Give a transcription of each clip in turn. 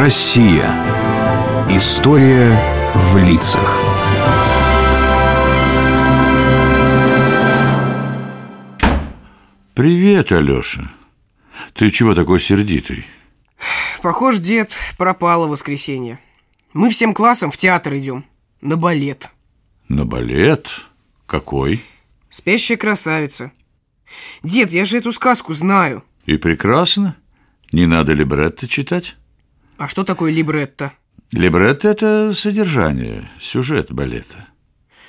Россия. История в лицах. Привет, Алеша. Ты чего такой сердитый? Похож, дед, пропало воскресенье. Мы всем классом в театр идем. На балет. На балет? Какой? Спящая красавица. Дед, я же эту сказку знаю. И прекрасно. Не надо либретто читать? А что такое либретто? Либретто – это содержание, сюжет балета.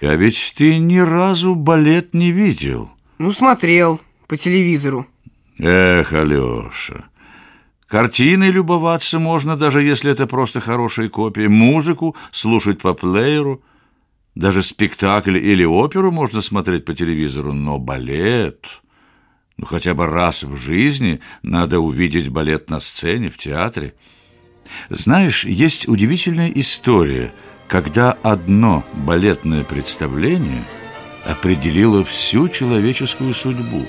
А ведь ты ни разу балет не видел. Ну, смотрел по телевизору. Эх, Алеша, картиной любоваться можно, даже если это просто хорошие копии. Музыку слушать по плееру. Даже спектакль или оперу можно смотреть по телевизору, но балет... Ну, хотя бы раз в жизни надо увидеть балет на сцене, в театре. Знаешь, есть удивительная история, когда одно балетное представление определило всю человеческую судьбу.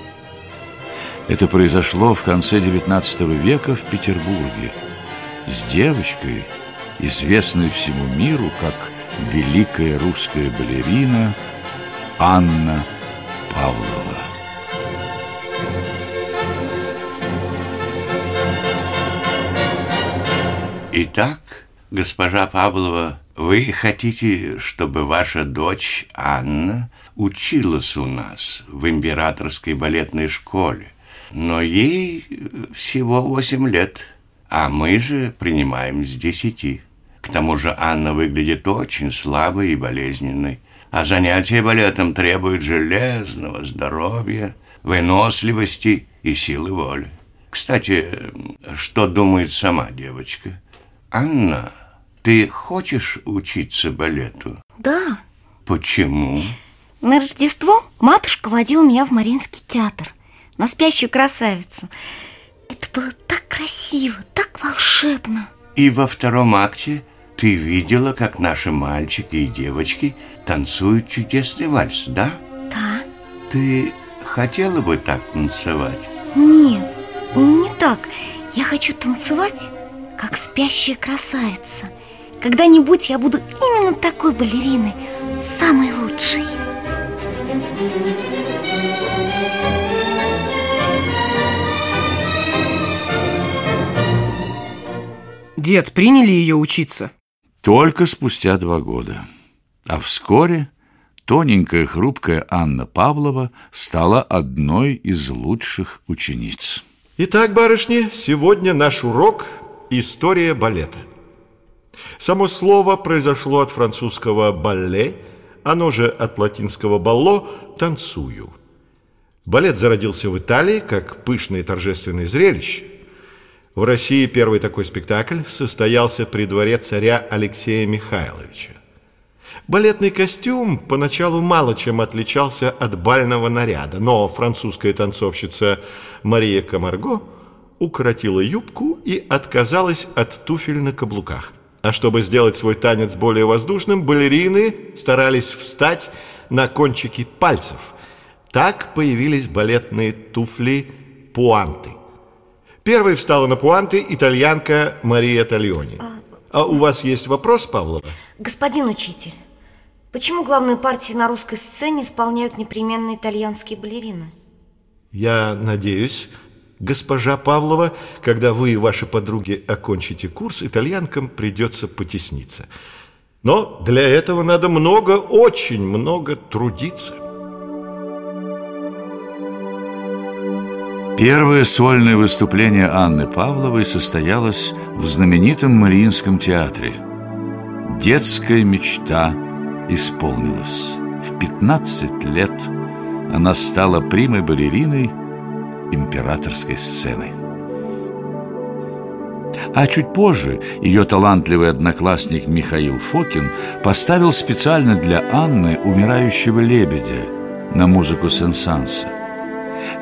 Это произошло в конце XIX века в Петербурге с девочкой, известной всему миру как великая русская балерина Анна Павлова. Итак, госпожа Павлова, вы хотите, чтобы ваша дочь Анна училась у нас в императорской балетной школе, но ей всего восемь лет, а мы же принимаем с десяти. К тому же Анна выглядит очень слабой и болезненной, а занятия балетом требуют железного здоровья, выносливости и силы воли. Кстати, что думает сама девочка? Анна, ты хочешь учиться балету? Да. Почему? На Рождество матушка водила меня в Мариинский театр на спящую красавицу. Это было так красиво, так волшебно. И во втором акте ты видела, как наши мальчики и девочки танцуют чудесный вальс, да? Да. Ты хотела бы так танцевать? Нет, не так. Я хочу танцевать как спящая красавица. Когда-нибудь я буду именно такой балериной, самой лучшей. Дед, приняли ее учиться? Только спустя два года. А вскоре тоненькая хрупкая Анна Павлова стала одной из лучших учениц. Итак, барышни, сегодня наш урок История балета. Само слово произошло от французского «балле», оно же от латинского «балло» – «танцую». Балет зародился в Италии как пышное торжественное зрелище. В России первый такой спектакль состоялся при дворе царя Алексея Михайловича. Балетный костюм поначалу мало чем отличался от бального наряда, но французская танцовщица Мария Камарго – укоротила юбку и отказалась от туфель на каблуках. А чтобы сделать свой танец более воздушным, балерины старались встать на кончики пальцев. Так появились балетные туфли-пуанты. Первой встала на пуанты итальянка Мария Тальони. А, а у вас есть вопрос, Павлова? Господин учитель, почему главные партии на русской сцене исполняют непременно итальянские балерины? Я надеюсь, Госпожа Павлова, когда вы и ваши подруги окончите курс, итальянкам придется потесниться. Но для этого надо много, очень много трудиться. Первое сольное выступление Анны Павловой состоялось в знаменитом Мариинском театре. Детская мечта исполнилась. В 15 лет она стала примой балериной – императорской сцены. А чуть позже ее талантливый одноклассник Михаил Фокин поставил специально для Анны «Умирающего лебедя» на музыку Сен-Санса.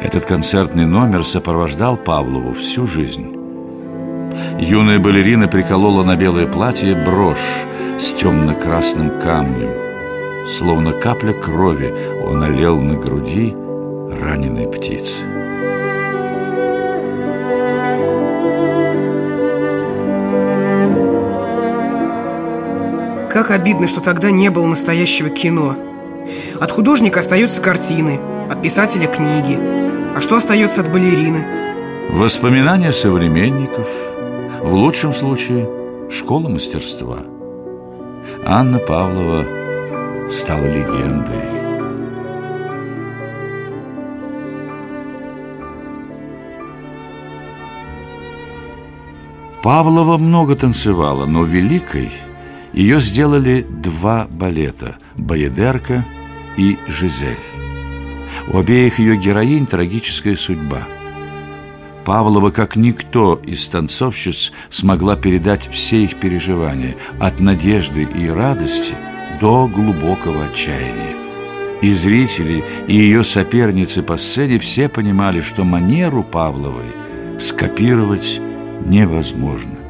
Этот концертный номер сопровождал Павлову всю жизнь. Юная балерина приколола на белое платье брошь с темно-красным камнем. Словно капля крови он олел на груди раненой птицы. Как обидно, что тогда не было настоящего кино. От художника остаются картины, от писателя книги. А что остается от балерины? Воспоминания современников, в лучшем случае школа мастерства. Анна Павлова стала легендой. Павлова много танцевала, но великой ее сделали два балета «Баядерка» и «Жизель». У обеих ее героинь трагическая судьба. Павлова, как никто из танцовщиц, смогла передать все их переживания от надежды и радости до глубокого отчаяния. И зрители, и ее соперницы по сцене все понимали, что манеру Павловой скопировать невозможно.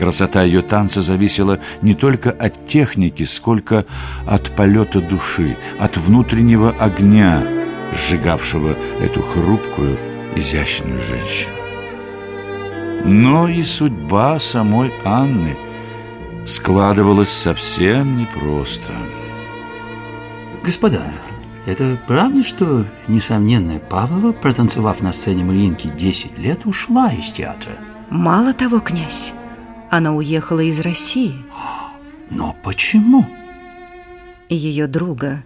Красота ее танца зависела не только от техники, сколько от полета души, от внутреннего огня, сжигавшего эту хрупкую, изящную женщину. Но и судьба самой Анны складывалась совсем непросто. Господа, это правда, что несомненная Павлова, протанцевав на сцене Мариинки 10 лет, ушла из театра? Мало того, князь, она уехала из России. Но почему? Ее друга,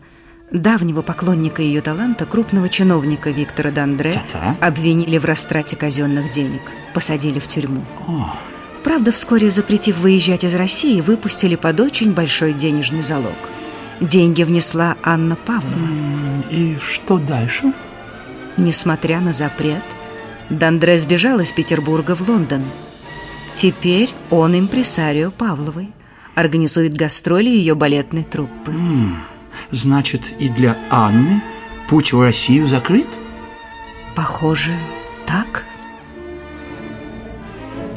давнего поклонника ее таланта, крупного чиновника Виктора Дандре, Та-та. обвинили в растрате казенных денег, посадили в тюрьму. О, Правда, вскоре запретив выезжать из России, выпустили под очень большой денежный залог. Деньги внесла Анна Павлова. и что дальше? Несмотря на запрет, Дандре сбежал из Петербурга в Лондон. Теперь он импресарио Павловой, организует гастроли ее балетной труппы. Значит, и для Анны путь в Россию закрыт? Похоже, так?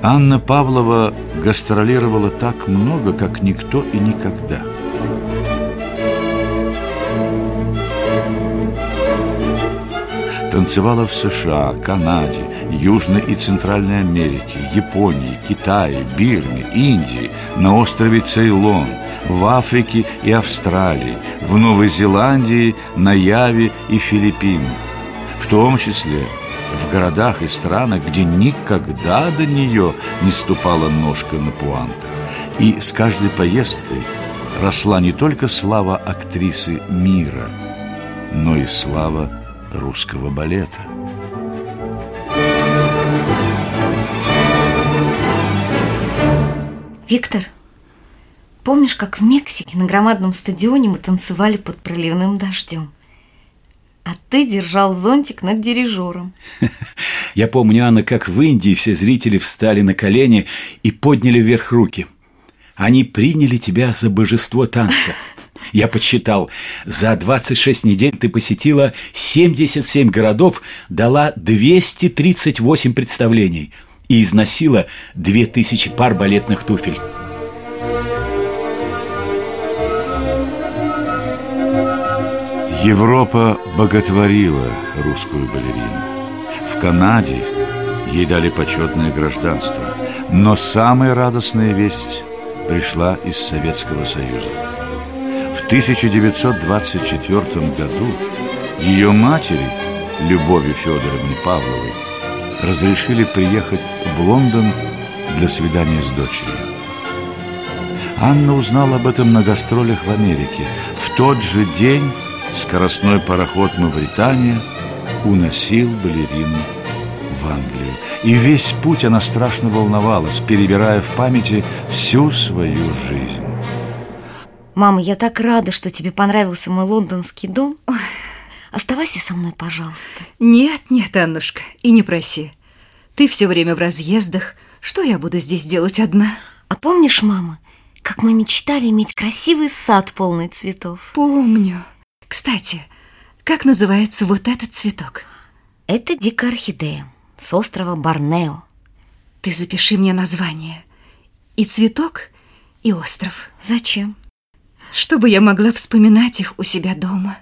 Анна Павлова гастролировала так много, как никто и никогда. Танцевала в США, Канаде, Южной и Центральной Америке, Японии, Китае, Бирме, Индии, на острове Цейлон, в Африке и Австралии, в Новой Зеландии, на Яве и Филиппинах, в том числе в городах и странах, где никогда до нее не ступала ножка на пуантах. И с каждой поездкой росла не только слава актрисы мира, но и слава русского балета. Виктор, помнишь, как в Мексике на громадном стадионе мы танцевали под проливным дождем? А ты держал зонтик над дирижером. Я помню, Анна, как в Индии все зрители встали на колени и подняли вверх руки. Они приняли тебя за божество танца. Я подсчитал, за 26 недель ты посетила 77 городов, дала 238 представлений и износила 2000 пар балетных туфель. Европа боготворила русскую балерину. В Канаде ей дали почетное гражданство. Но самая радостная весть пришла из Советского Союза. В 1924 году ее матери, Любови Федоровне Павловой, разрешили приехать в Лондон для свидания с дочерью. Анна узнала об этом на гастролях в Америке. В тот же день скоростной пароход «Мавритания» уносил балерину в Англию. И весь путь она страшно волновалась, перебирая в памяти всю свою жизнь. Мама, я так рада, что тебе понравился мой лондонский дом. Ой, Оставайся со мной, пожалуйста. Нет, нет, Аннушка, и не проси. Ты все время в разъездах. Что я буду здесь делать одна? А помнишь, мама, как мы мечтали иметь красивый сад полный цветов? Помню. Кстати, как называется вот этот цветок? Это дикая орхидея с острова Борнео. Ты запиши мне название. И цветок, и остров. Зачем? Чтобы я могла вспоминать их у себя дома.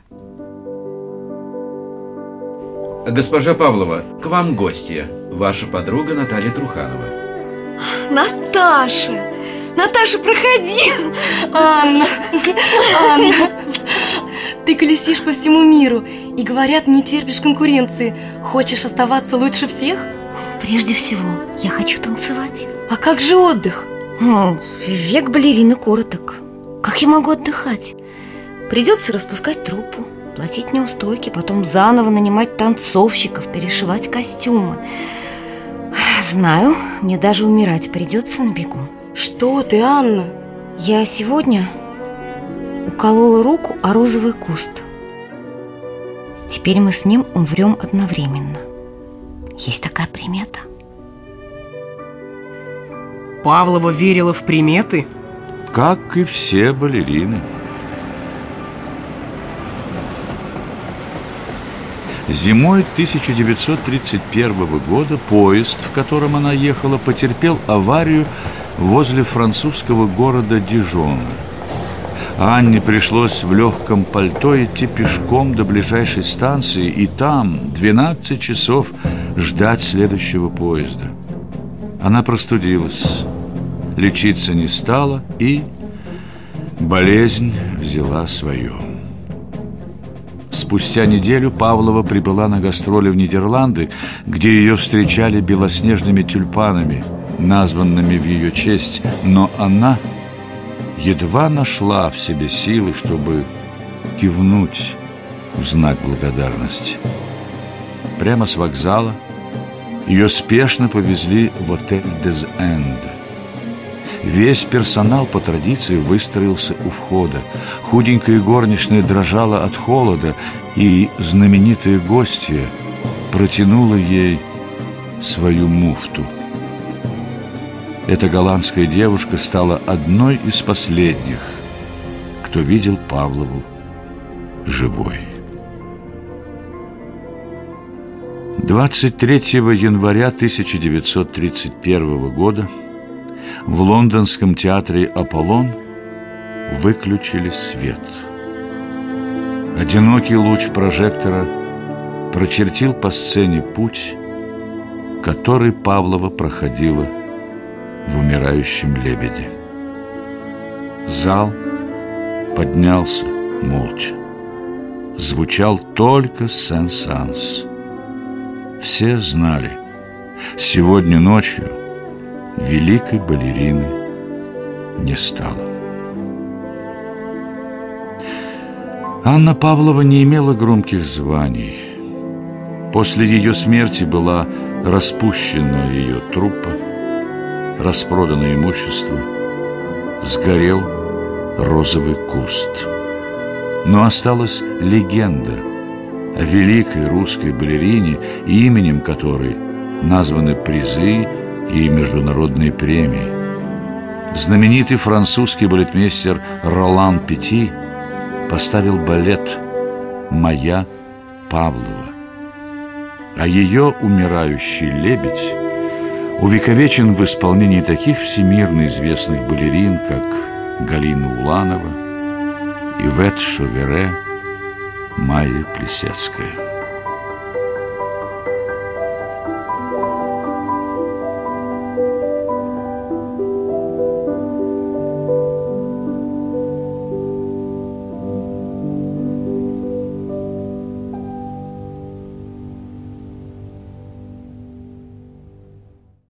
Госпожа Павлова, к вам гостья. Ваша подруга Наталья Труханова. Наташа! Наташа, проходи! Анна, Анна, ты колесишь по всему миру и, говорят, не терпишь конкуренции. Хочешь оставаться лучше всех? Прежде всего, я хочу танцевать. А как же отдых? Ну, век балерины короток. Как я могу отдыхать? Придется распускать труппу, платить неустойки, потом заново нанимать танцовщиков, перешивать костюмы. Знаю, мне даже умирать придется на бегу. Что ты, Анна? Я сегодня уколола руку о розовый куст. Теперь мы с ним умрем одновременно. Есть такая примета. Павлова верила в приметы? Как и все балерины. Зимой 1931 года поезд, в котором она ехала, потерпел аварию возле французского города Дижона. Анне пришлось в легком пальто идти пешком до ближайшей станции и там 12 часов ждать следующего поезда. Она простудилась, лечиться не стала и болезнь взяла свое. Спустя неделю Павлова прибыла на гастроли в Нидерланды, где ее встречали белоснежными тюльпанами, названными в ее честь, но она едва нашла в себе силы, чтобы кивнуть в знак благодарности. Прямо с вокзала ее спешно повезли в отель «Дез Энд». Весь персонал по традиции выстроился у входа. Худенькая горничная дрожала от холода, и знаменитая гостья протянула ей свою муфту. Эта голландская девушка стала одной из последних, кто видел Павлову живой. 23 января 1931 года в лондонском театре «Аполлон» выключили свет. Одинокий луч прожектора прочертил по сцене путь, который Павлова проходила в умирающем лебеде. Зал поднялся молча. Звучал только Сен-Санс. Все знали, сегодня ночью великой балерины не стало. Анна Павлова не имела громких званий. После ее смерти была распущена ее труппа, распродано имущество, сгорел розовый куст. Но осталась легенда о великой русской балерине, именем которой названы призы и международные премии. Знаменитый французский балетмейстер Ролан Пети поставил балет «Моя Павлова». А ее умирающий лебедь увековечен в исполнении таких всемирно известных балерин, как Галина Уланова, Ивет Шовере, Майя Плесецкая.